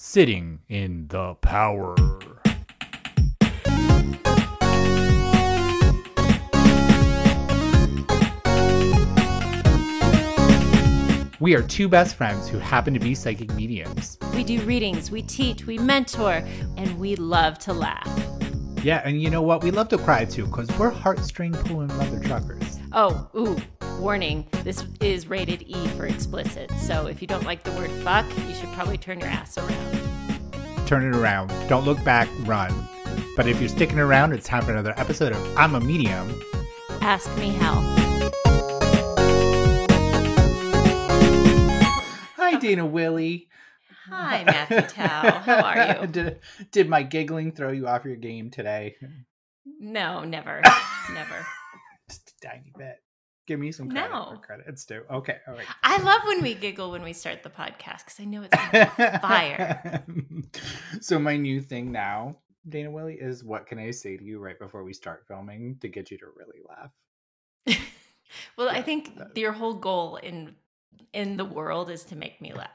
sitting in the power. We are two best friends who happen to be psychic mediums. We do readings, we teach, we mentor, and we love to laugh. Yeah, and you know what? We love to cry too because we're heartstring pulling mother truckers. Oh, ooh, warning. This is rated E for explicit. So if you don't like the word fuck, you should probably turn your ass around. Turn it around. Don't look back, run. But if you're sticking around, it's time for another episode of I'm a Medium. Ask me how. Hi, Dana Willey. Hi, Mathew Tow. How are you? did, did my giggling throw you off your game today? No, never. never. Just a tiny bit. Give me some credit No. credits too. Okay, all right. I love when we giggle when we start the podcast because I know it's be fire. so my new thing now, Dana Willey, is what can I say to you right before we start filming to get you to really laugh? well, I think that- your whole goal in in the world is to make me laugh.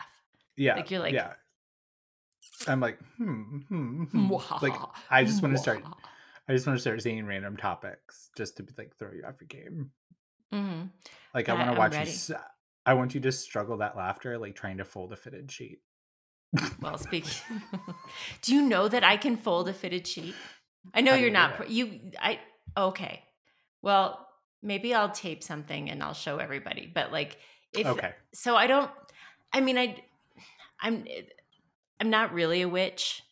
Yeah. Like, you're like- yeah. I'm like, hmm, hmm, hmm. like I just want to start I just want to start saying random topics just to like throw you off your game. Hmm Like I I- want to watch you. I want you to struggle that laughter, like trying to fold a fitted sheet. Well, speak. do you know that I can fold a fitted sheet? I know do you're not. that? pr- You, I. Okay. Well, maybe I'll tape something and I'll show everybody. But like, if okay. so, I don't. I mean, I. I'm. I'm not really a witch.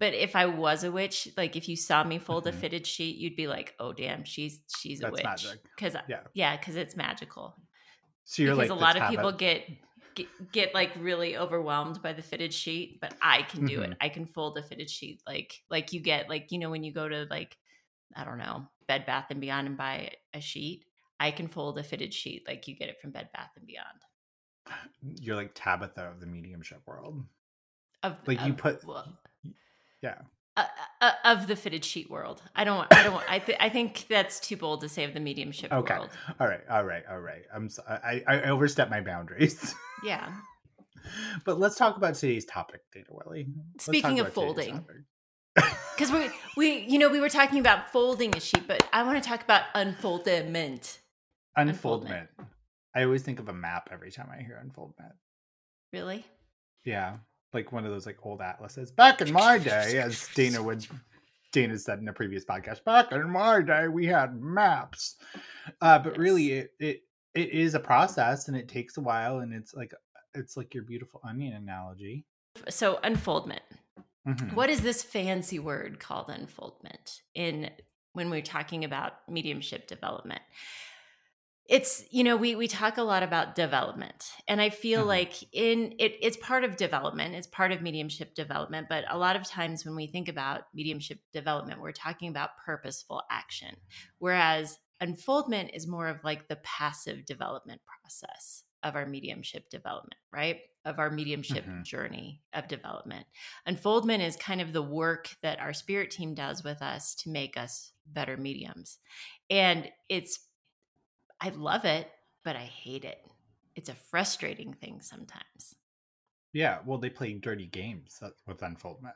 But if I was a witch, like if you saw me fold a Mhm. fitted sheet, you'd be like, "Oh, damn, she's she's a That's witch." Because Yeah. yeah, because it's magical. So you're because like a lot of people get, get get like really overwhelmed by the fitted sheet but i can do Mm-hmm. it i can fold a fitted sheet like like you get like you know when you go to like i don't know bed bath and beyond and buy a sheet i can fold a fitted sheet like you get it from bed bath and beyond You're like Tabitha of the mediumship world. of Like you put- well, Yeah. uh, uh, of the fitted sheet world i don't i don't i, th- I think that's too bold to say of the mediumship Okay. world Okay. All right. All right. All right. I'm. So, I. I overstepped my boundaries. yeah but let's talk about today's topic, Dana Willey. Let's Speaking of folding. Because we we you know we were talking about folding a sheet, but I want to talk about unfoldment. Unfoldment. I always think of a map every time I hear unfoldment. Really? Yeah, like one of those like old atlases. Back in my day, as Dana would, Dana said in a previous podcast, back in my day we had maps. Uh, but really, it it it is a process, and it takes a while, and it's like it's like your beautiful onion analogy. So unfoldment. Mhm. What is this fancy word called unfoldment in when we're talking about mediumship development? It's you know we we talk a lot about development, and I feel Mhm. like in it it's part of development, it's part of mediumship development. But a lot of times when we think about mediumship development, we're talking about purposeful action, whereas unfoldment is more of like the passive development process of our mediumship development, right? Of our mediumship Mhm. journey of development. Unfoldment is kind of the work that our spirit team does with us to make us better mediums. And it's, I love it, but I hate it. It's a frustrating thing sometimes. Yeah, well, they play dirty games uh, with unfoldment.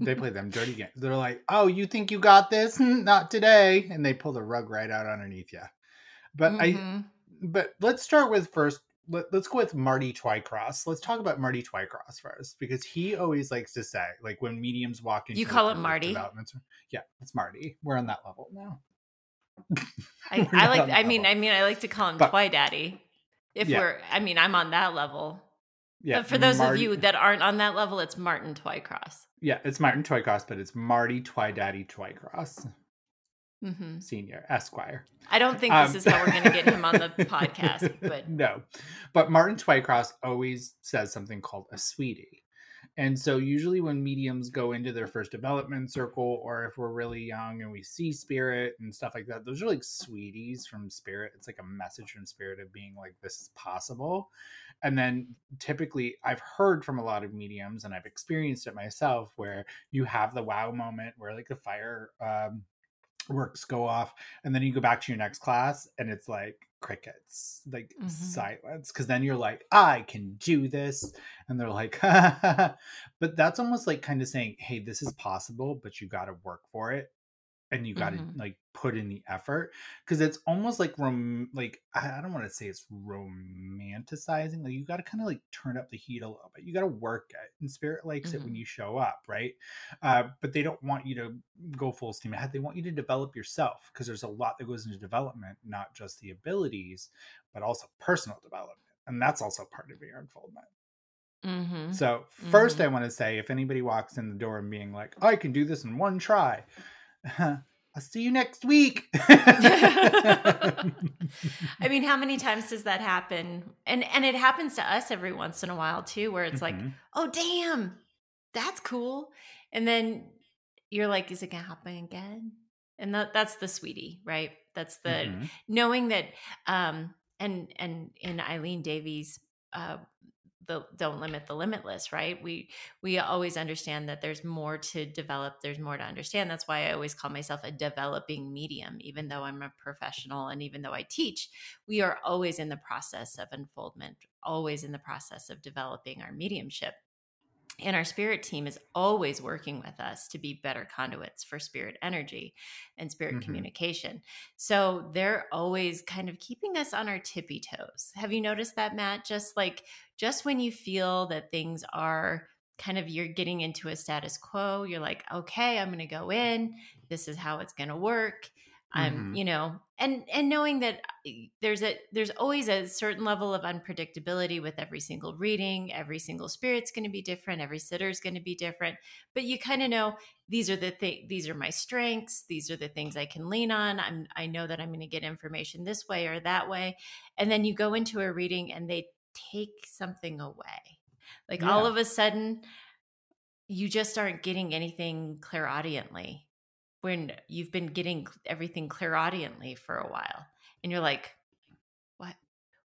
They play them dirty games. They're like, "Oh, you think you got this? Hmm, Not today!" And they pull the rug right out underneath you. But I, Mhm. but let's start with first. Let, let's go with Marty Twycross. Let's talk about Marty Twycross first because he always likes to say, like, when mediums walk into You call it Marty? Yeah, it's Marty. We're on that level now. I, I like, I mean, level. I mean, I like to call him But- Twi Daddy. If Yeah. we're, I mean, I'm on that level. Yeah, but for those Marty- of you that aren't on that level, it's Martin Twycross. yeah, it's Martin Twycross, but it's Marty Twy Daddy Twycross, hmm Senior Esquire. I don't think Um, this is how we're going to get him on the podcast, but no. But Martin Twycross always says something called a sweetie. And so usually when mediums go into their first development circle, or if we're really young and we see spirit and stuff like that, those are like sweeties from spirit. It's like a message from spirit of being like, this is possible. And then typically I've heard from a lot of mediums and I've experienced it myself where you have the wow moment where like the fire um works go off and then you go back to your next class and it's like crickets like Mhm. silence because then you're like i can do this and they're like but that's almost like kind of saying hey this is possible but you got to work for it and you got to Mhm. like put in the effort because it's almost like rom like i don't want to say it's romanticizing like you got to kind of like turn up the heat a little bit you got to work it and spirit likes it when Mhm. you show up right uh, but they don't want you to go full steam ahead they want you to develop yourself because there's a lot that goes into development not just the abilities but also personal development and that's also part of your unfoldment Mm-hmm. so 1st I want to say, if anybody walks in the door and being like, "I can do this in one try," I'll see you next week. I mean, how many times does that happen? And and it happens to us every once in a while too, where it's like, Mhm. oh damn, that's cool. And then you're like, is it gonna happen again? And that, that's the sweetie, right? That's the Mhm. knowing that um and and in Eileen Davies uh the don't limit the limitless right? We we always understand that there's more to develop there's more to understand. That's why i always call myself a developing medium even though i'm a professional and even though i teach we are always in the process of unfoldment always in the process of developing our mediumship and our spirit team is always working with us to be better conduits for spirit energy and spirit Mhm. communication. So they're always kind of keeping us on our tippy toes. Have you noticed that, Matt? Just like, just when you feel that things are kind of you're getting into a status quo, you're like, okay, I'm going to go in. This is how it's going to work. I'm, Mhm. you know, and and knowing that uh, there's a there's always a certain level of unpredictability with every single reading. Every single spirit's going to be different. Every sitter's going to be different. But you kind of know these are the th- these are my strengths. These are the things I can lean on. I'm I know that I'm going to get information this way or that way. And then you go into a reading and they take something away. Like all of a sudden, you just aren't getting anything clairaudiently when you've been getting everything clairaudiently for a while and you're like what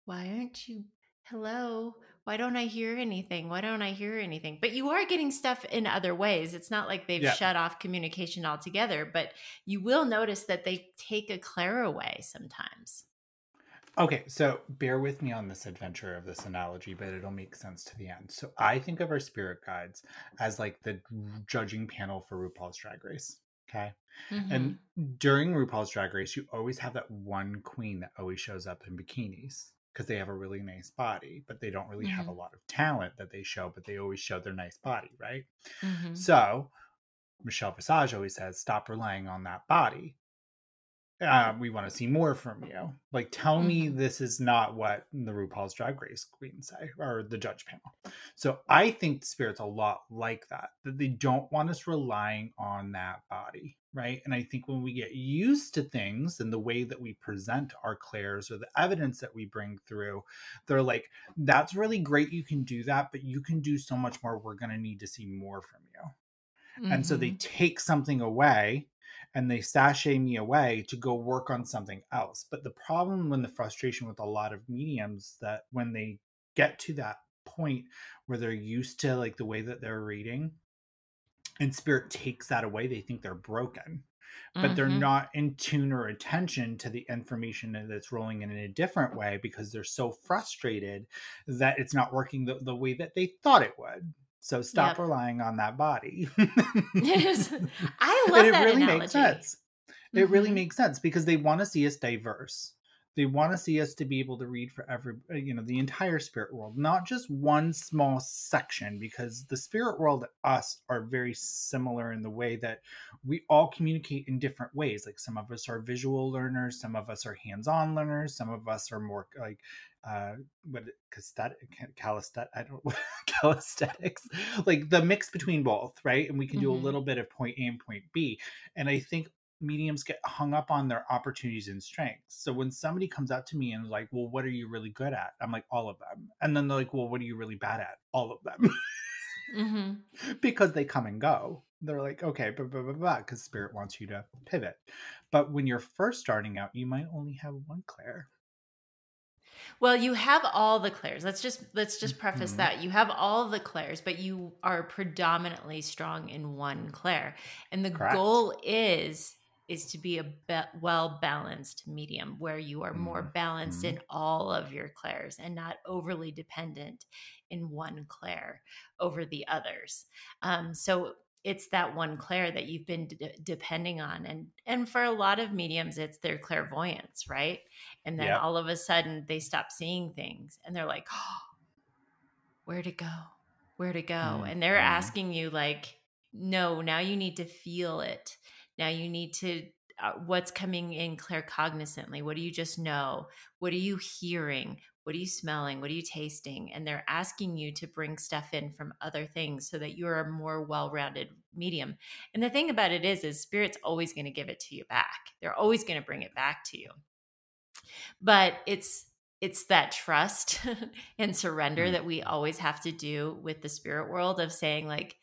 why aren't you hello why don't i hear anything why don't i hear anything but you are getting stuff in other ways it's not like they've Yeah. shut off communication altogether but you will notice that they take a clair away sometimes Okay, so bear with me on this adventure of this analogy, but it'll make sense to the end. So I think of our spirit guides as like the judging panel for RuPaul's Drag Race. Okay. Mhm. And during RuPaul's Drag Race, you always have that one queen that always shows up in bikinis because they have a really nice body, but they don't really have a lot of talent that they show, but they always show their nice body, right? Mhm. So Michelle Visage always says, stop relying on that body. Uh, we want to see more from you. Like, tell me Mhm. this is not what the RuPaul's Drag Race queens say or the judge panel. So I think Spirit's a lot like that, that they don't want us relying on that body, right? And I think when we get used to things and the way that we present our clairs or the evidence that we bring through, they're like, that's really great. You can do that, but you can do so much more. We're going to need to see more from you. And so they Mhm. take something away and they sashay me away to go work on something else. But the problem when the frustration with a lot of mediums that when they get to that point where they're used to like the way that they're reading and spirit takes that away, they think they're broken. But they're Mhm. not in tune or attention to the information that's rolling in in a different way because they're so frustrated that it's not working the, the way that they thought it would. So stop Yep. relying on that body. I And love it that really analogy. makes sense. It really mm-hmm. makes sense because they want to see us diverse. They want to see us to be able to read for every, uh, you know, the entire spirit world, not just one small section. Because the spirit world us are very similar in the way that we all communicate in different ways. Like some of us are visual learners, some of us are hands-on learners, some of us are more like uh what calisthenic calisthenic i don't calisthenics like the mix between both right and we can do a Mhm. little bit of point a and point b and i think mediums get hung up on their opportunities and strengths so when somebody comes up to me and is like well what are you really good at i'm like all of them and then they're like well what are you really bad at all of them Mhm. because they come and go they're like okay blah blah blah blah because spirit wants you to pivot but when you're first starting out you might only have one claire Well, you have all the clairs. Let's just let's just preface Mhm. that. You have all the clairs, but you are predominantly strong in one clair. And the Correct. goal is is to be a be- well balanced medium where you are more Mm, balanced mm. in all of your clairs and not overly dependent in one clair over the others. Um, so it's that one clair that you've been d- depending on and and for a lot of mediums it's their clairvoyance right and then Yep. all of a sudden they stop seeing things and they're like oh, where to go where to go Mm, and they're mm. asking you like no now you need to feel it now you need to uh, what's coming in claircognizantly? What do you just know? What are you hearing? What are you smelling? What are you tasting? And they're asking you to bring stuff in from other things so that you're a more well-rounded medium. And the thing about it is is spirit's always going to give it to you back. They're always going to bring it back to you. But it's it's that trust and surrender Mm. that we always have to do with the spirit world of saying like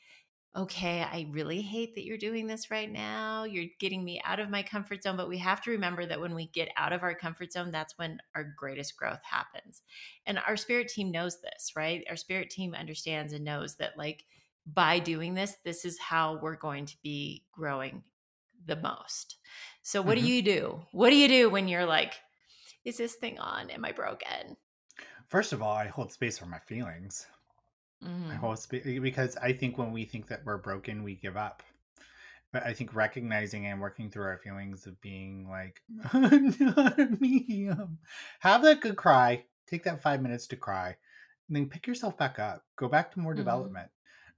okay i really hate that you're doing this right now you're getting me out of my comfort zone but we have to remember that when we get out of our comfort zone that's when our greatest growth happens. And our spirit team knows this right? Our spirit team understands and knows that like by doing this this is how we're going to be growing the most. So what Mhm. do you do? What do you do when you're like is this thing on? Am i broken? First of all, I hold space for my feelings. Mhm. hold space because I think when we think that we're broken, we give up. But I think recognizing and working through our feelings of being like, I'm not a medium. Have that good cry. Take that five minutes to cry. And then pick yourself back up. Go back to more Mhm. development.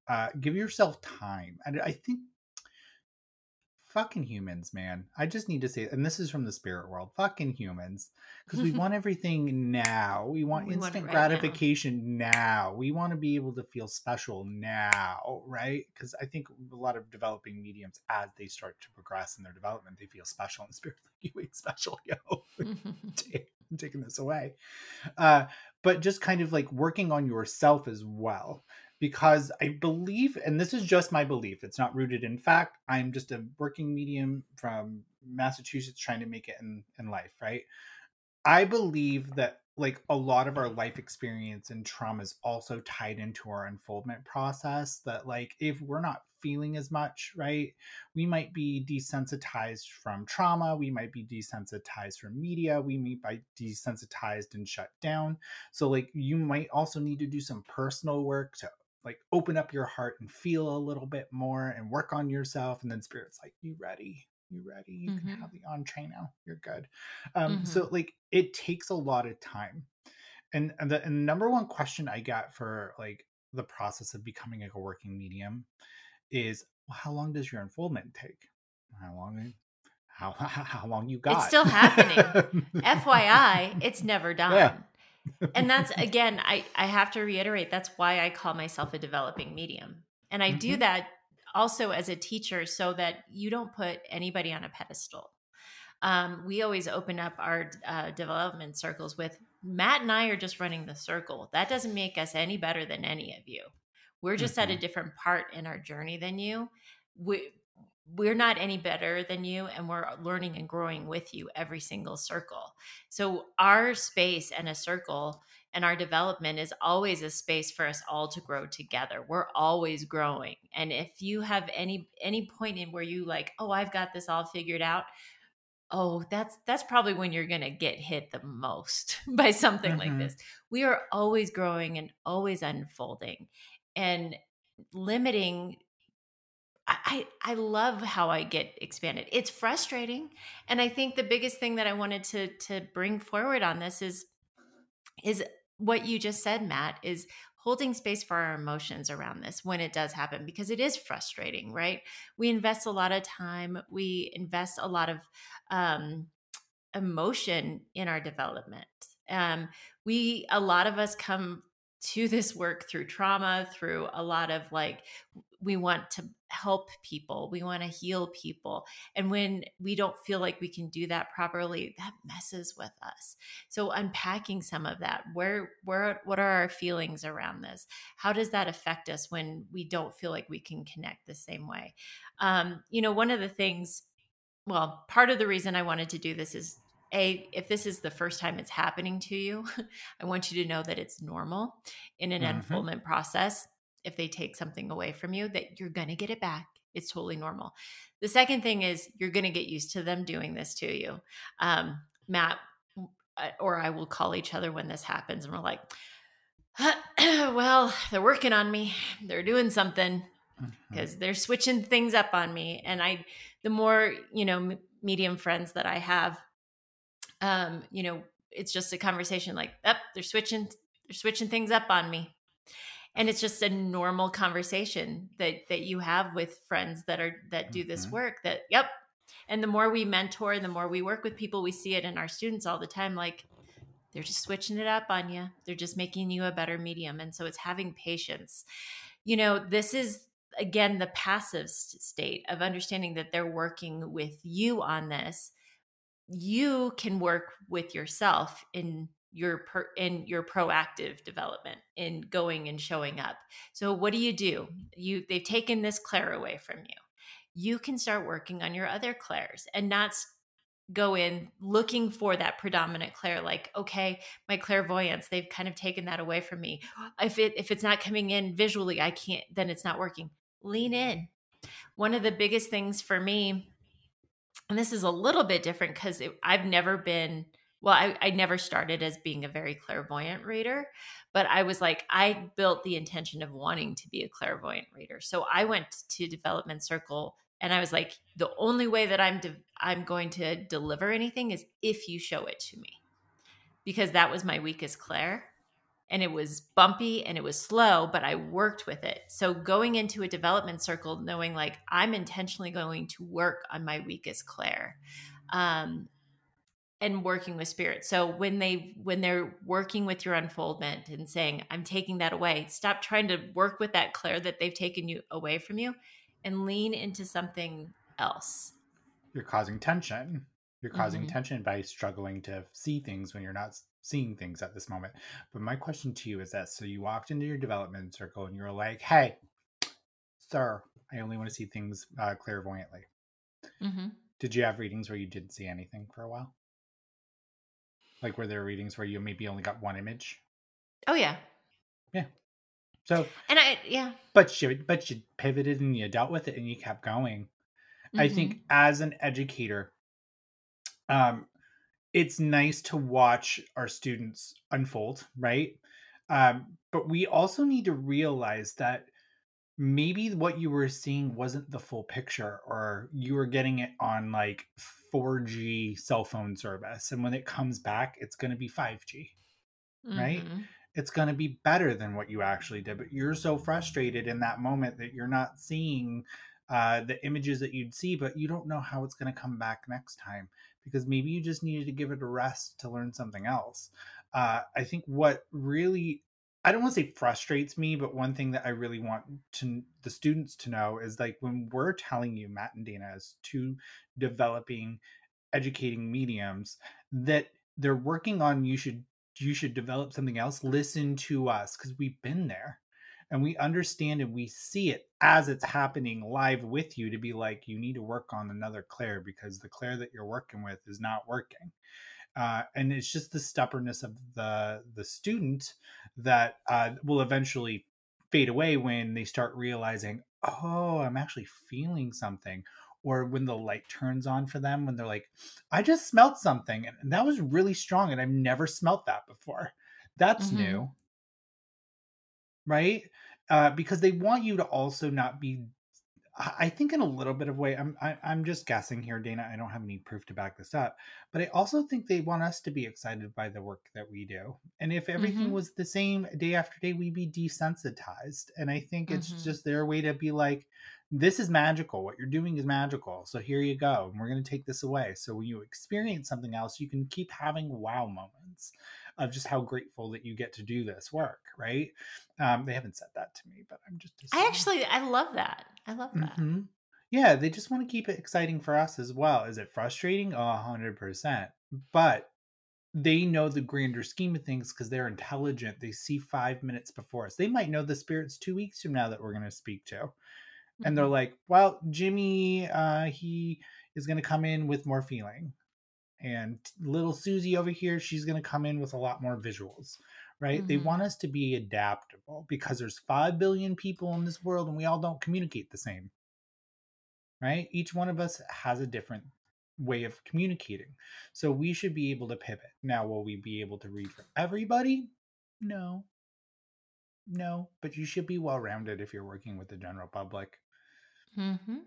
Uh, give yourself time. And I think fucking humans, man. I just need to say, and this is from the spirit world, fucking humans. Because we want everything now. We want We want instant right now. gratification now. We want to be able to feel special now, right? Because I think a lot of developing mediums, as they start to progress in their development, they feel special in the spirit. Like, you ain't special, yo. I'm taking this away. Uh, but just kind of like working on yourself as well. Because I believe, and this is just my belief, it's not rooted in fact. I'm just a working medium from Massachusetts trying to make it in, in life, right? I believe that like a lot of our life experience and trauma is also tied into our unfoldment process. That like if we're not feeling as much, right, we might be desensitized from trauma, we might be desensitized from media, we might be desensitized and shut down. So like you might also need to do some personal work to like open up your heart and feel a little bit more and work on yourself. And then spirit's like, you ready? You ready? You can Mhm. have the entree now. You're good. Um, Mhm. So like it takes a lot of time. And, and the and number one question I got for like the process of becoming like a working medium is well, how long does your unfoldment take? How long how how, how long you got? It's still happening. FYI, it's never done. Yeah. And that's again, I, I have to reiterate that's why I call myself a developing medium. And I do Mhm. that also as a teacher so that you don't put anybody on a pedestal. Um, we always open up our uh, development circles with Matt and I are just running the circle. That doesn't make us any better than any of you. We're just at a Mhm. different part in our journey than you. We, we're not any better than you, and we're learning and growing with you every single circle. So, our space and a circle and our development is always a space for us all to grow together. We're always growing. And if you have any any point in where you like, "Oh, I've got this all figured out." Oh, that's that's probably when you're going to get hit the most by something like Mhm. this. We are always growing and always unfolding. And limiting I, I love how I get expanded. It's frustrating. And I think the biggest thing that I wanted to to bring forward on this is is what you just said, Matt, is holding space for our emotions around this when it does happen because it is frustrating, right? We invest a lot of time, we invest a lot of um emotion in our development. Um we a lot of us come to this work through trauma, through a lot of like we want to help people, we want to heal people. And when we don't feel like we can do that properly, that messes with us. So unpacking some of that, where where what are our feelings around this? How does that affect us when we don't feel like we can connect the same way? Um, you know, one of the things, well, part of the reason I wanted to do this is a if this is the first time it's happening to you, I want you to know that it's normal in an Mhm. unfoldment process if they take something away from you that you're going to get it back. it's totally normal. The second thing is you're going to get used to them doing this to you. Um, Matt or I will call each other when this happens, and we're like, well, they're working on me. They're doing something because mm-hmm. they're switching things up on me. And I, the more, you know, medium friends that I have, um, you know, it's just a conversation like, up, oh, they're switching, they're switching things up on me. And it's just a normal conversation that that you have with friends that are that do this mm-hmm. work that yep. And the more we mentor, the more we work with people, we see it in our students all the time like they're just switching it up on you. They're just making you a better medium. And so it's having patience. You know, this is again the passive state of understanding that they're working with you on this you can work with yourself in your per, in your proactive development in going and showing up. So what do you do? You they've taken this Claire away from you. You can start working on your other Claires and not go in looking for that predominant clair like okay my clairvoyance they've kind of taken that away from me. If it if it's not coming in visually i can't then it's not working. Lean in. One of the biggest things for me, and this is a little bit different because I've never been, well, I, I never started as being a very clairvoyant reader, but I was like, I built the intention of wanting to be a clairvoyant reader. So I went to Development Circle and I was like, the only way that I'm de- I'm going to deliver anything is if you show it to me, because that was my weakest clair and it was bumpy and it was slow, but I worked with it. So going into a development circle, knowing like I'm intentionally going to work on my weakest Claire, um, and working with spirit. So when they when they're working with your unfoldment and saying, "I'm taking that away," stop trying to work with that Claire that they've taken you away from you, and lean into something else. You're causing tension. You're causing mm-hmm. tension by struggling to see things when you're not seeing things at this moment. But my question to you is that so you walked into your development circle and you're like, hey, sir, I only want to see things uh, clairvoyantly. Mm-hmm. Did you have readings where you didn't see anything for a while? Like, were there readings where you maybe only got one image? Oh, yeah. Yeah. So, and I, yeah. But you, but you pivoted and you dealt with it and you kept going. Mm-hmm. I think as an educator, um, it's nice to watch our students unfold, right? Um, but we also need to realize that maybe what you were seeing wasn't the full picture, or you were getting it on like 4G cell phone service. And when it comes back, it's going to be 5G, mm-hmm. right? It's going to be better than what you actually did. But you're so frustrated in that moment that you're not seeing uh, the images that you'd see, but you don't know how it's going to come back next time because maybe you just needed to give it a rest to learn something else. Uh, I think what really I don't want to say frustrates me, but one thing that I really want to the students to know is like when we're telling you, Matt and Dana, as two developing, educating mediums, that they're working on you should you should develop something else. Listen to us because we've been there and we understand and we see it as it's happening live with you to be like you need to work on another claire because the claire that you're working with is not working uh, and it's just the stubbornness of the the student that uh, will eventually fade away when they start realizing oh i'm actually feeling something or when the light turns on for them when they're like i just smelt something and that was really strong and i've never smelt that before that's mm-hmm. new right? Uh, because they want you to also not be. I think in a little bit of way, I'm I, am i am just guessing here, Dana. I don't have any proof to back this up, but I also think they want us to be excited by the work that we do. And if everything mm-hmm. was the same day after day, we'd be desensitized. And I think it's mm-hmm. just their way to be like, this is magical. What you're doing is magical. So here you go. And we're going to take this away. So when you experience something else, you can keep having wow moments of just how grateful that you get to do this work, right? Um, they haven't said that to me, but I'm just. Assuming. I actually, I love that. I love that. Mm-hmm. Yeah, they just want to keep it exciting for us as well. Is it frustrating? A hundred percent. But they know the grander scheme of things because they're intelligent. They see five minutes before us. They might know the spirits two weeks from now that we're going to speak to. Mm-hmm. And they're mm-hmm. like, well, Jimmy, uh, he is going to come in with more feeling and little Susie over here, she's going to come in with a lot more visuals, right? Mm-hmm. They want us to be adaptable because there's 5 billion people in this world and we all don't communicate the same. right? Each one of us has a different way of communicating. So we should be able to pivot. Now, will we be able to read for everybody? No. No, but you should be well rounded if you're working with the general public. Mm-hmm.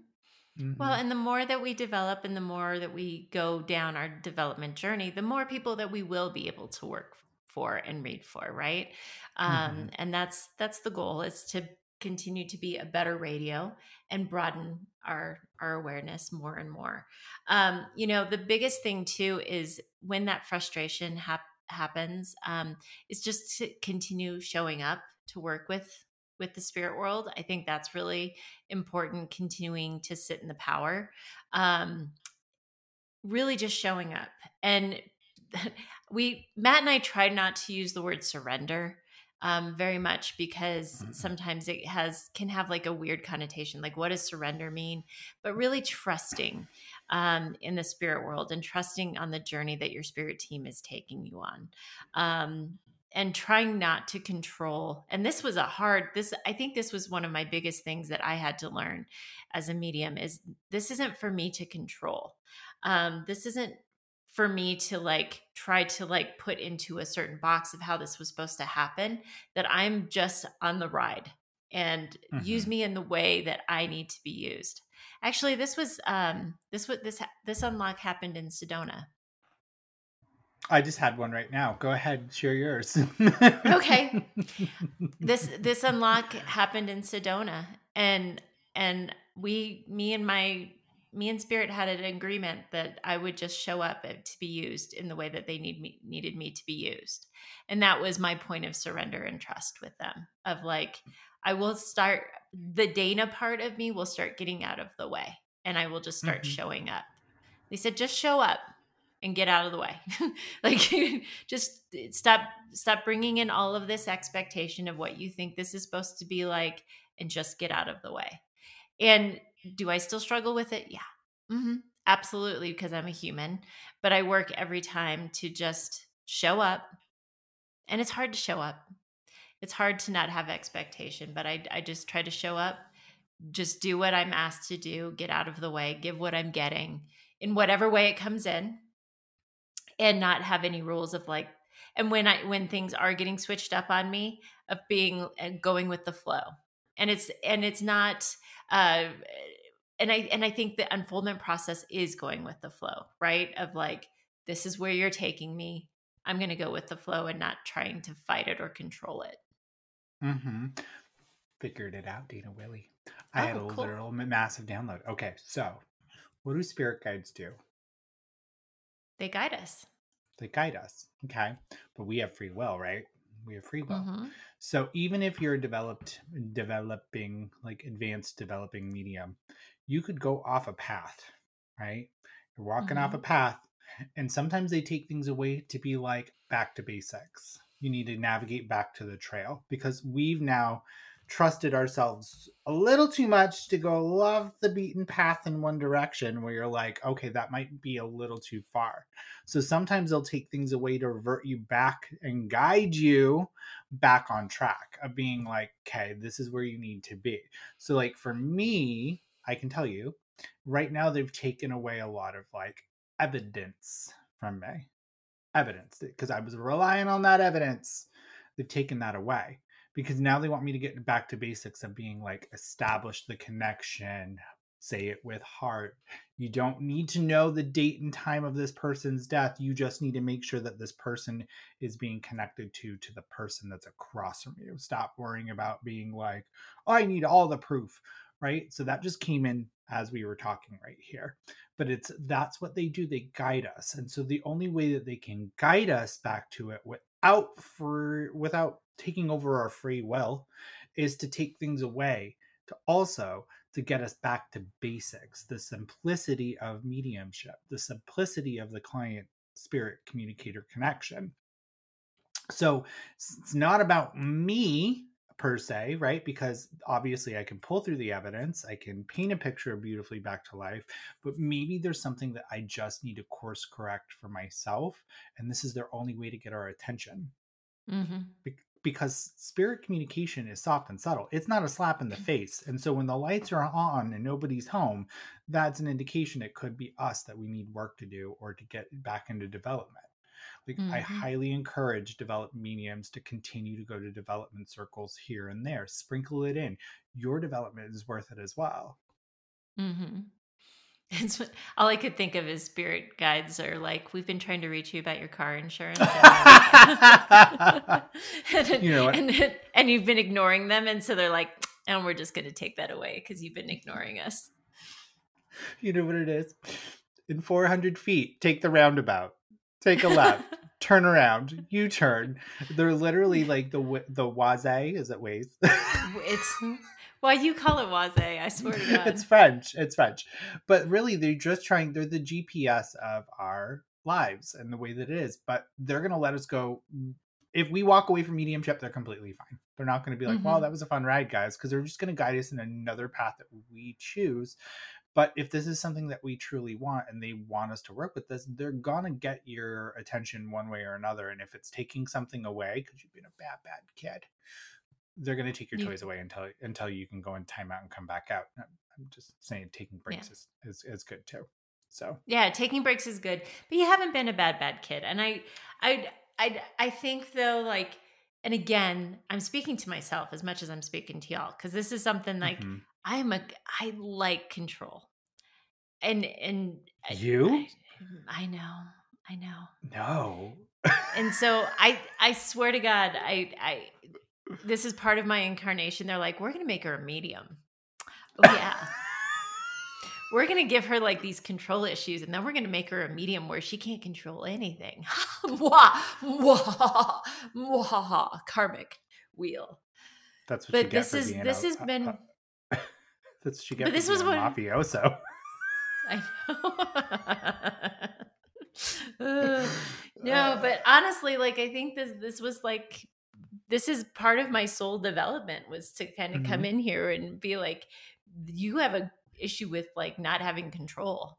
Mm-hmm. Well, and the more that we develop and the more that we go down our development journey, the more people that we will be able to work for and read for, right? Um, mm-hmm. And that's that's the goal is to continue to be a better radio and broaden our our awareness more and more. Um, you know, the biggest thing too is when that frustration hap- happens, um, is just to continue showing up to work with with the spirit world. I think that's really important. Continuing to sit in the power, um, really just showing up and. we Matt and I tried not to use the word surrender um, very much because mm-hmm. sometimes it has can have like a weird connotation like what does surrender mean but really trusting um, in the spirit world and trusting on the journey that your spirit team is taking you on um, and trying not to control and this was a hard this i think this was one of my biggest things that i had to learn as a medium is this isn't for me to control. Um, this isn't for me to like try to like put into a certain box of how this was supposed to happen that i'm just on the ride and mm-hmm. use me in the way that i need to be used. Actually this was um this what this this unlock happened in sedona i just had one right now go ahead share yours okay this this unlock happened in sedona and and we me and my me and Spirit had an agreement that I would just show up to be used in the way that they need me needed me to be used. And that was my point of surrender and trust with them of like I will start the Dana part of me will start getting out of the way and I will just start mm-hmm. showing up. They said just show up and get out of the way. like just stop stop bringing in all of this expectation of what you think this is supposed to be like and just get out of the way. And do I still struggle with it? Yeah. Mm-hmm. Absolutely, because I'm a human. But I work every time to just show up. And it's hard to show up. It's hard to not have expectation, but I, I just try to show up, just do what I'm asked to do, get out of the way, give what I'm getting in whatever way it comes in, and not have any rules of like, and when I when things are getting switched up on me, of being uh, going with the flow. And it's and it's not uh, and I and I think the unfoldment process is going with the flow, right? Of like, this is where you're taking me. I'm going to go with the flow and not trying to fight it or control it. Mm-hmm. Figured it out, Dana Willey. I oh, had a cool. literal massive download. Okay, so what do spirit guides do? They guide us. They guide us. Okay, but we have free will, right? we have free will mm-hmm. so even if you're developed developing like advanced developing medium you could go off a path right you're walking mm-hmm. off a mm-hmm. path and sometimes they take things away to be like back to basics you need to navigate back to the trail because we've now trusted ourselves a little too much to go love the beaten path in one direction where you're like, okay, that might be a little too far. So sometimes they'll take things away to revert you back and guide you back on track of being like, okay, this is where you need to be. So, like for me, I can tell you right now, they've taken away a lot of like evidence from me. Evidence, because I was relying on that evidence. They've taken that away because now they want me to get back to basics of being like establish the connection say it with heart. You don't need to know the date and time of this person's death. You just need to make sure that this person is being connected to to the person that's across from you. Stop worrying about being like oh, i need all the proof right? So that just came in as we were talking right here. But it's that's what they do. They guide us. And so the only way that they can guide us back to it without for without taking over our free will is to take things away to also to get us back to basics the simplicity of mediumship the simplicity of the client spirit communicator connection. So it's not about me per se right because obviously i can pull through the evidence i can paint a picture beautifully back to life but maybe there's something that i just need to course correct for myself and this is their only way to get our attention mm-hmm because spirit communication is soft and subtle. It's not a slap in the face. And so when the lights are on and nobody's home, that's an indication it could be us that we need work to do or to get back into development. Like mm-hmm. I highly encourage development mediums to continue to go to development circles here and there. Sprinkle it in. Your development is worth it as well. Mm-hmm. It's all I could think of is spirit guides are like, we've been trying to reach you about your car insurance, and, you know and, and, you've been ignoring them, and so they're like, and we're just going to take that away because you've been ignoring us. You know what it is? In 400 feet, take the roundabout, take a left, turn around, U turn. They're literally like the the Waze. Is it Waze? it's why you call it Waze? I swear to God. it's French. It's French. But really, they're just trying, they're the GPS of our lives and the way that it is. But they're to let us go. If we walk away from mediumship, they're completely fine. They're not going to be like, mm-hmm. wow, that was a fun ride, guys, because they're just going to guide us in another path that we choose. But if this is something that we truly want and they want us to work with this, they're going to get your attention one way or another. And if it's taking something away because you've been a bad, bad kid, they're going to take your toys away until until you can go in timeout and come back out. I'm just saying, taking breaks yeah. is, is is good too. So yeah, taking breaks is good, but you haven't been a bad bad kid. And I I I I think though, like, and again, I'm speaking to myself as much as I'm speaking to y'all because this is something like mm-hmm. I'm a I like control, and and you, I, mm, I know, I know, no. and so I I swear to God, I I this is part of my incarnation. They're like, we're going to make her a medium. Oh, yeah. we're going to give her like these control issues and then we're going to make her a medium where she can't control anything. mwah, mwah, mwah, karmic wheel. That's what but this is this has been that's what you get but this was what mafioso. I know. uh, no, but honestly, like I think this this was like this is part of my soul development was to kind of mm-hmm. come in here and be like you have a issue with like not having control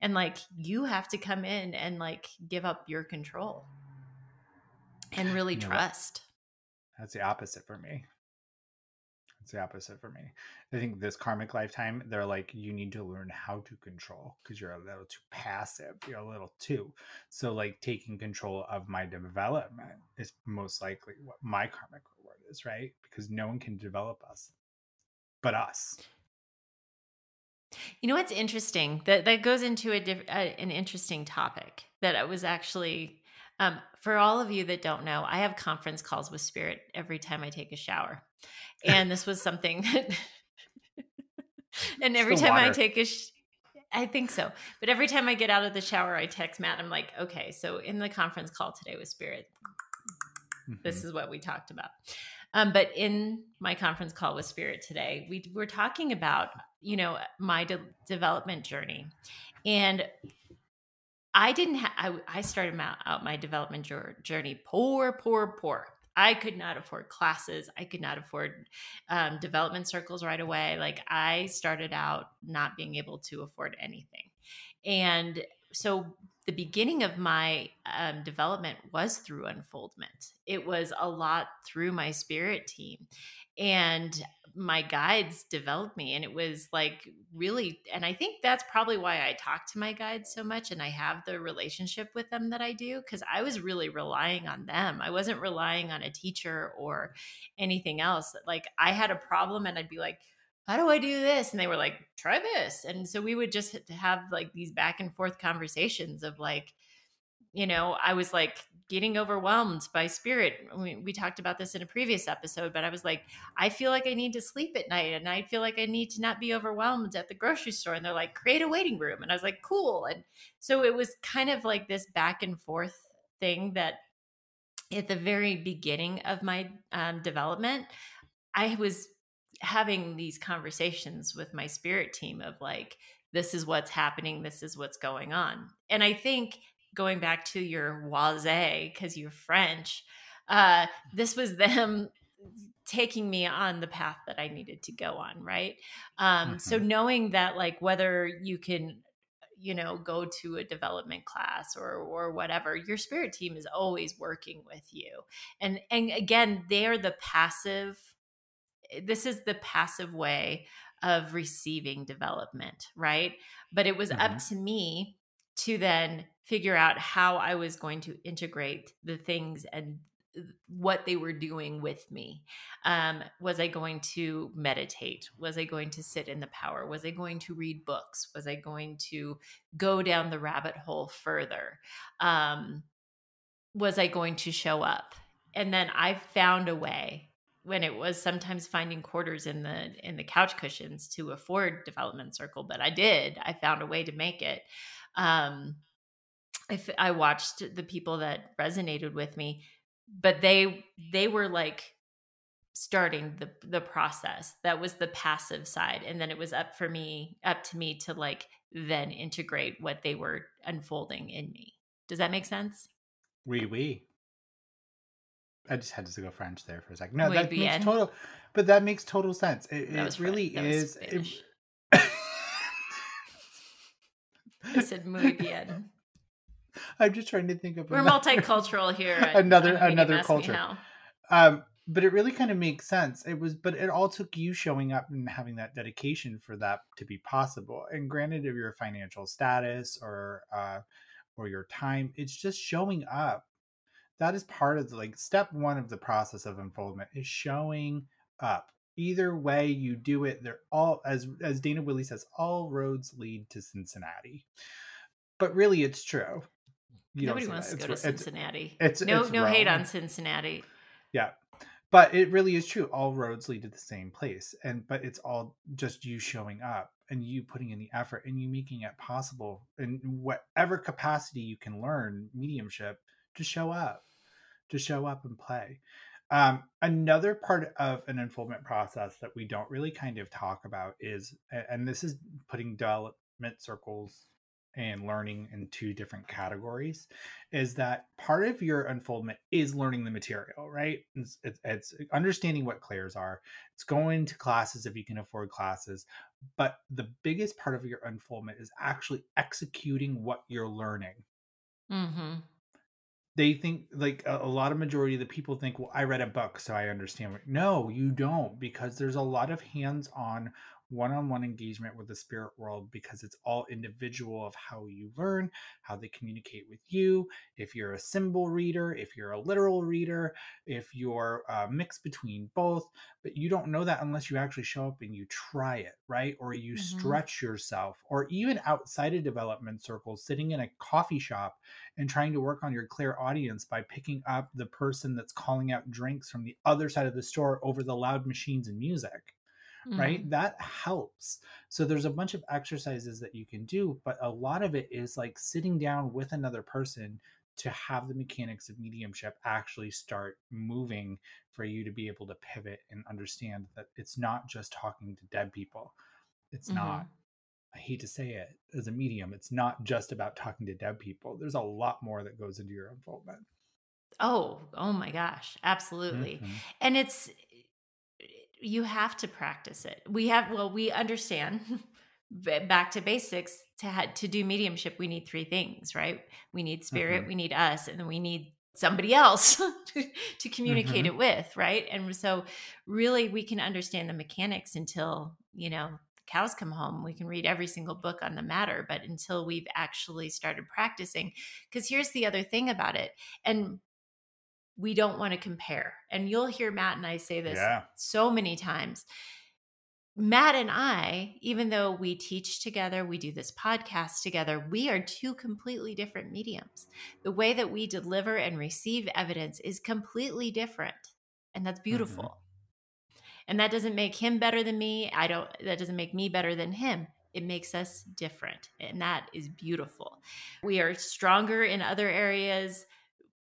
and like you have to come in and like give up your control and really you know trust that's the opposite for me it's the opposite for me. I think this karmic lifetime, they're like, you need to learn how to control because you're a little too passive. You're a little too. So, like, taking control of my development is most likely what my karmic reward is, right? Because no one can develop us but us. You know what's interesting? That that goes into a diff, uh, an interesting topic that I was actually um, for all of you that don't know, I have conference calls with Spirit every time I take a shower and this was something that and every time water. I take a sh- I think so. But every time I get out of the shower, I text Matt. I'm like, okay, so in the conference call today with Spirit, mm-hmm. this is what we talked about. Um, but in my conference call with Spirit today, we were talking about, you know, my de- development journey. And I didn't have, I, I started out my development journey poor, poor, poor. I could not afford classes. I could not afford um, development circles right away. Like I started out not being able to afford anything. And so the beginning of my um, development was through unfoldment. It was a lot through my spirit team. And my guides developed me and it was like really and i think that's probably why i talk to my guides so much and i have the relationship with them that i do because i was really relying on them. I wasn't relying on a teacher or anything else. Like i had a problem and i'd be like how do i do this? And they were like try this. And so we would just have like these back and forth conversations of like you know i was like getting overwhelmed by spirit. We, we, talked about this in a previous episode, but I was like, I feel like I need to sleep at night and I feel like I need to not be overwhelmed at the grocery store. And they're like, create a waiting room. And I was like, cool. And so it was kind of like this back and forth thing that at the very beginning of my um, development, I was having these conversations with my spirit team of like, this is what's happening, this is what's going on. And I think going back to your Waze because you're French, uh, this was them taking me on the path that I needed to go on, right? Um, mm-hmm. So knowing that, like, whether you can, you know go to a development class or or whatever your spirit team is always working with you and and again they're the passive this is the passive way of receiving development right but it was mm-hmm. up to me to then figure out how i was going to integrate the things and what they were doing with me. Um, was I going to meditate? Was I going to sit in the power? Was I going to read books? Was I going to go down the rabbit hole further? Um, was I going to show up? And then I found a way when it was sometimes finding quarters in the in the couch cushions to afford development circle, but I did. I found a way to make it. Um, if I watched the people that resonated with me but they they were like starting the the process. That was the passive side and then it was up for me up to me to like then integrate what they were unfolding in me. Does that make sense? Oui oui. I just had to go french there for a second. No oui, that bien. makes total but that makes total sense. It, it really is it, I said muy bien. I'm just trying to think of we're another, multicultural here. another another culture. Um, but it really kind of makes sense. It was, but it all took you showing up and having that dedication for that to be possible. And granted, of your financial status or uh, or your time, it's just showing up. That is part of the like step one of the process of unfoldment is showing up. Either way you do it, they're all as as Dana Willey says, all roads lead to Cincinnati. But really, it's true you Nobody wants to go to Cincinnati. It's, it's no it's no hate on Cincinnati. Yeah, but it really is true. All roads lead to the same place, and but it's all just you showing up and you putting in the effort and you making it possible in whatever capacity you can learn mediumship. to show up, to show up and play. Um, another part of an unfoldment process that we don't really kind of talk about is, and this is putting development circles and learning in two different categories is that part of your unfoldment is learning the material right? It's, it's, it's, understanding what clairs are. It's going to classes if you can afford classes but the biggest part of your unfoldment is actually executing what you're learning. Mm-hmm. They think like a, a, lot of majority of the people think well i read a book so i understand no you don't because there's a lot of hands-on one-on-one engagement with the spirit world because it's all individual of how you learn how they communicate with you. If you're a symbol reader if you're a literal reader if you're a mix between both but you don't know that unless you actually show up and you try it right? Or you mm-hmm. stretch yourself or even outside of development circles sitting in a coffee shop and trying to work on your clairaudience by picking up the person that's calling out drinks from the other side of the store over the loud machines and music mm-hmm. right? That helps. So there's a bunch of exercises that you can do, but a lot of it is like sitting down with another person to have the mechanics of mediumship actually start moving for you to be able to pivot and understand that it's not just talking to dead people. It's mm-hmm. not. I hate to say it as a medium, it's not just about talking to dead people. There's a lot more that goes into your unfoldment. Oh, oh my gosh, absolutely. Mm-hmm. And it's you have to practice it. We have well, we understand back to basics to ha- to do mediumship we need three things, right? We need spirit, mm-hmm. we need us, and then we need somebody else to communicate mm-hmm. it with, right? And so really we can understand the mechanics until, you know, cows come home. We can read every single book on the matter, but until we've actually started practicing because here's the other thing about it. And we don't want to compare. And you'll hear Mat and I say this yeah. so many times. Mat and I, even though we teach together, we do this podcast together, we are two completely different mediums. The way that we deliver and receive evidence is completely different. And that's mm-hmm. beautiful. Mm-hmm. And that doesn't make him better than me. I don't, that doesn't make me better than him. It makes us different. And that is beautiful. We are stronger in other areas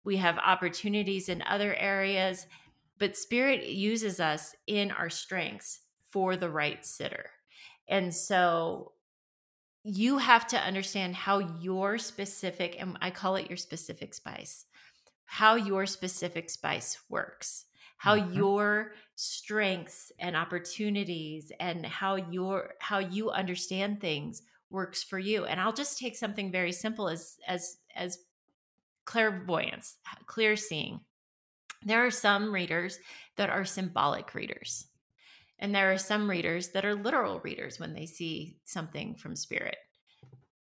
we have opportunities in other areas, but spirit uses us in our strengths for the right sitter. And so you have to understand how your specific, and I call it your specific spice, how your specific spice works, how mm-hmm. your strengths and opportunities and how your how you understand things works for you. And I'll just take something very simple as as as clairvoyance, clear seeing. There are some readers that are symbolic readers. And there are some readers that are literal readers when they see something from spirit.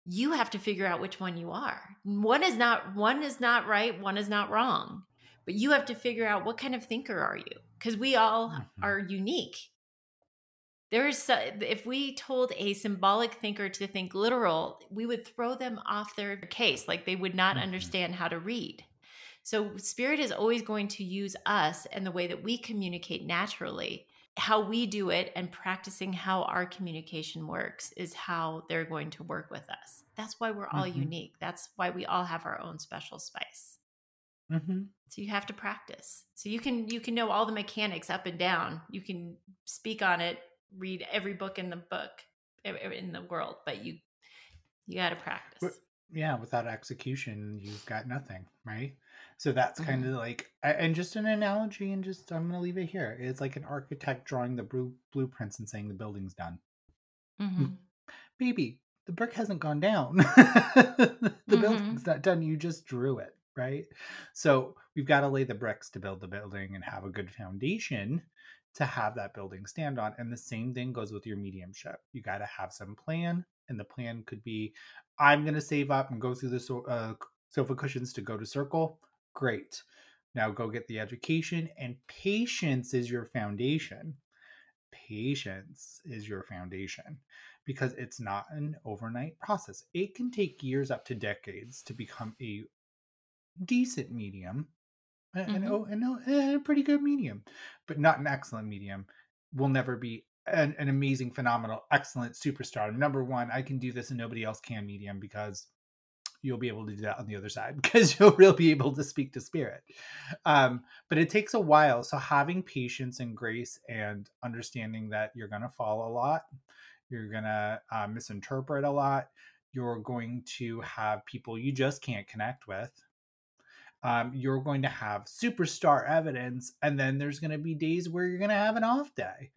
You have to figure out which one you are. One is not one is not right, one is not wrong. But you have to figure out what kind of thinker are you? Because we all mm-hmm. are unique. There's if we told a symbolic thinker to think literal, we would throw them off their case like they would not mm-hmm. understand how to read. So spirit is always going to use us and the way that we communicate naturally how we do it and practicing how our communication works is how they're going to work with us. That's why we're all mm-hmm. unique. That's why we all have our own special spice. Mm-hmm. So you have to practice. So you can you can know all the mechanics up and down. You can speak on it, read every book in the book in the world, but you you got to practice. Yeah, without execution, you've got nothing, right? So that's kind of mm-hmm. like, and just an analogy, and just I'm gonna leave it here. It's like an architect drawing the blue, blueprints and saying the building's done. Mm-hmm. Baby, the brick hasn't gone down. the mm-hmm. building's not done. You just drew it, right? So we've got to lay the bricks to build the building and have a good foundation to have that building stand on. And the same thing goes with your mediumship. You got to have some plan, and the plan could be, I'm going to save up and go through the so- uh, sofa cushions to go to Circle. Great. Now go get the education, and patience is your foundation. Patience is your foundation because it's not an overnight process. It can take years up to decades to become a decent medium, mm-hmm. and, oh, and, and a pretty good medium, but not an excellent medium. Will never be an, an amazing, phenomenal, excellent superstar. Number one, I can do this and nobody else can medium because you'll be able to do that on the other side because you'll really be able to speak to spirit. Um, but it takes a while. So having patience and grace and understanding that you're going to fall a lot, you're going to uh, misinterpret a lot, you're going to have people you just can't connect with. Um, you're going to have superstar evidence, and then there's going to be days where you're going to have an off day.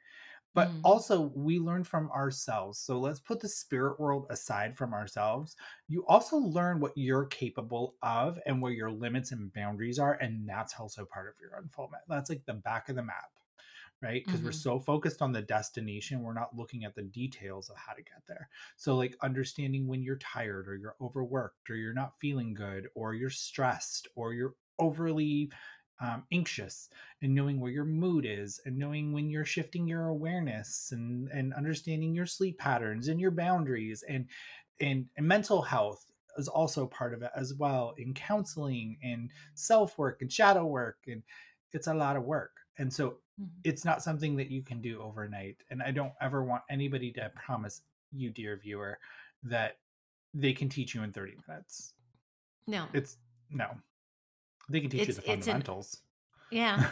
But mm. also we learn from ourselves so let's put the spirit world aside from ourselves. You also learn what you're capable of and where your limits and boundaries are and that's also part of your unfoldment. That's like the back of the map right? Because mm-hmm. we're so focused on the destination we're not looking at the details of how to get there. So like understanding when you're tired or you're overworked or you're not feeling good or you're stressed or you're overly um, anxious and knowing where your mood is and knowing when you're shifting your awareness and and understanding your sleep patterns and your boundaries and and, and mental health is also part of it as well in counseling and self work and shadow work and it's a lot of work and so mm-hmm. it's not something that you can do overnight and i don't ever want anybody to promise you dear viewer that they can teach you in 30 minutes no it's no they can teach it's, you the fundamentals. An, yeah,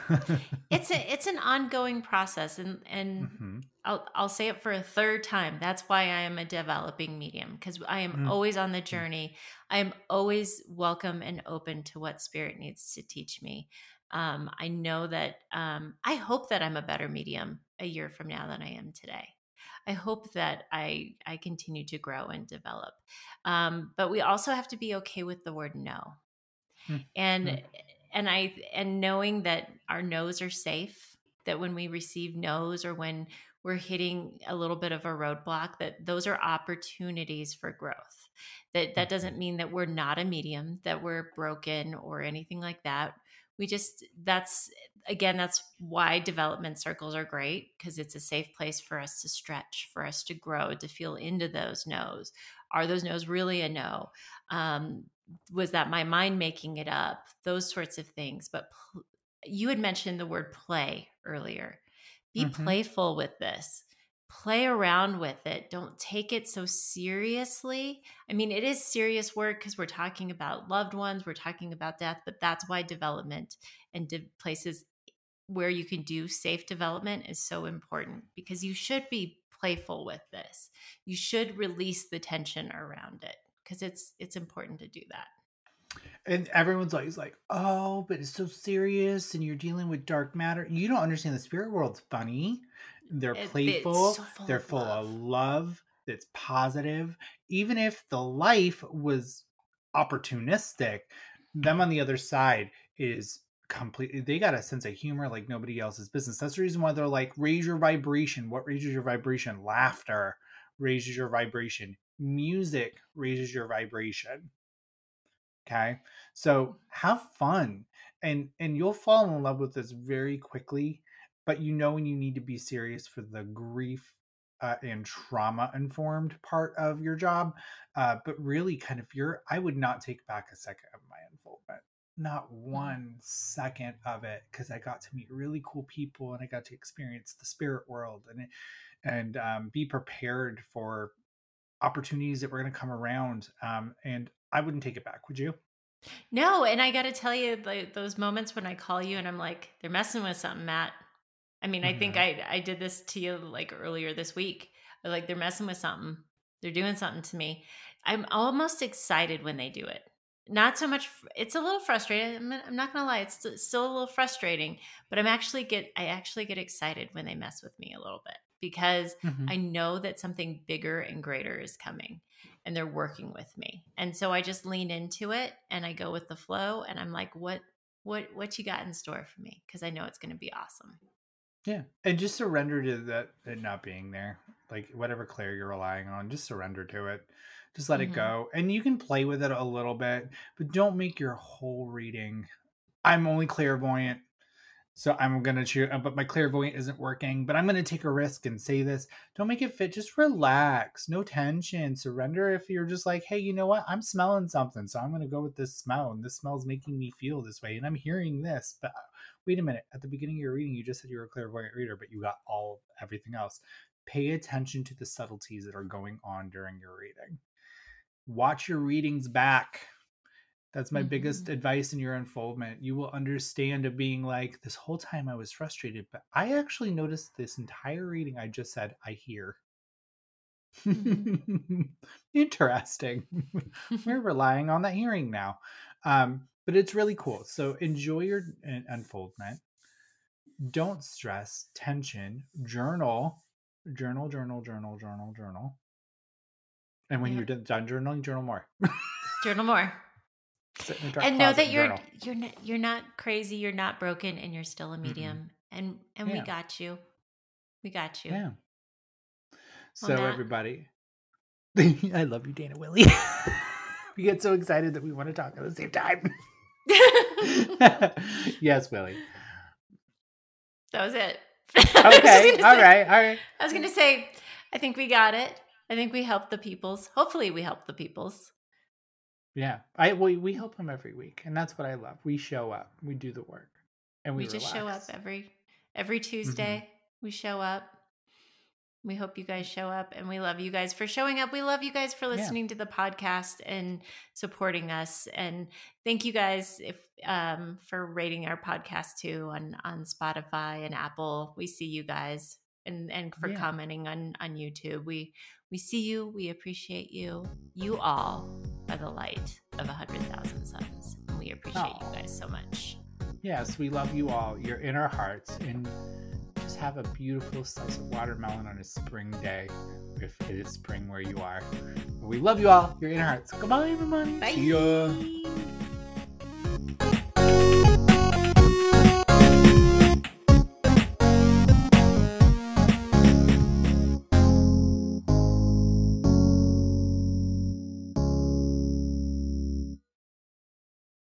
it's a it's an ongoing process, and and mm-hmm. I'll I'll say it for a third time. That's why I am a developing medium because I am mm-hmm. always on the journey. I am always welcome and open to what spirit needs to teach me. Um, I know that um, I hope that I'm a better medium a year from now than I am today. I hope that I I continue to grow and develop. Um, but we also have to be okay with the word no. Mm-hmm. And mm. and I and knowing that our no's are safe, that when we receive no's or when we're hitting a little bit of a roadblock that those are opportunities for growth that that doesn't mm-hmm. mean that we're not a medium that we're broken or anything like that we just that's again that's why development circles are great because it's a safe place for us to stretch for us to grow to feel into those no's. Are those no's really a no? Um, was that my mind making it up? Those sorts of things but pl- you had mentioned the word play earlier. Be mm-hmm. playful with this play around with it. Don't take it so seriously. I mean it is serious work because we're talking about loved ones we're talking about death but that's why development and de- places where you can do safe development is so important because you should be playful with this. You should release the tension around it because it's it's important to do that. And everyone's always like oh but it's so serious and you're dealing with dark matter. You don't understand the spirit world's funny they're it, playful so they're full love. of love that's positive, even if the life was opportunistic, them on the other side is completely they got a sense of humor like nobody else's business. That's the reason why they're like raise your vibration. What raises your vibration? Laughter raises your vibration. Music raises your vibration. Okay? So mm. have fun and and you'll fall in love with this very quickly, but you know when you need to be serious for the grief uh, and trauma informed part of your job. Uh, but really, kind of your, I would not take back a second of my involvement, Not Mm-hmm. one second of it, because I got to meet really cool people and I got to experience the spirit world and and um, be prepared for opportunities that were going to come around. Um, and I wouldn't take it back. Would you? No, and I got to tell you, like those moments when I call you and I'm like, they're messing with something, Mat. I mean, I think I I did this to you like earlier this week. Like they're messing with something. They're doing something to me. I'm almost excited when they do it. Not so much. It's a little frustrating. I'm, I'm not gonna lie. It's still a little frustrating, but I'm actually get. I actually get excited when they mess with me a little bit because Mhm. I know that something bigger and greater is coming and they're working with me. And so I just lean into it and I go with the flow and I'm like, what what what you got in store for me? Because I know it's gonna be awesome. Yeah, and just surrender to that it not being there. Like whatever clair you're relying on, just surrender to it. Just let Mhm. it go, and you can play with it a little bit, but don't make your whole reading. I'm only clairvoyant, so I'm gonna choose. But my clairvoyant isn't working. But I'm gonna take a risk and say this. Don't make it fit. Just relax. No tension. Surrender if you're just like, hey, you know what? I'm smelling something, so I'm gonna go with this smell, and this smell's making me feel this way, and I'm hearing this, but wait a minute at the beginning of your reading you just said you were a clairvoyant reader but you got all everything else. Pay attention to the subtleties that are going on during your reading. Watch your readings back. That's my biggest advice in your unfoldment. You will understand of being like this whole time i was frustrated but i actually noticed this entire reading i just said i hear. Interesting. We're relying on that hearing now. Um but it's really cool so enjoy your unfoldment don't stress tension journal journal journal journal journal journal and when Yep. you're done- journaling journal more Journal more. Sit in a dark and know that you're journal. you're not, you're not crazy, you're not broken, and you're still a medium. And and we got you. We got you. yeah so everybody i love you dana willey we get so excited that we want to talk at the same time yes willey that was it. I was okay gonna all say- right all right I was going to say, I think we got it. I think we helped the peoples. Hopefully, we helped the peoples. Yeah, I we we help them every week, and that's what I love. We show up, we do the work, and we, We, just show up every every mm-hmm. Tuesday. We show up. We hope you guys show up, and we love you guys for showing up. We love you guys for Yeah. listening to the podcast and supporting us. And thank you guys if um, for rating our podcast too on on Spotify and Apple. We see you guys, and and for Yeah. commenting on on YouTube. We we see you. We appreciate you. You all are the light of a hundred thousand suns, and we appreciate Aw. you guys so much. Yes, we love you all. You're in our hearts, and have a beautiful slice of watermelon on a spring day, if it is spring where you are. We love you all. You're in our hearts. Goodbye, everybody. Bye. See ya.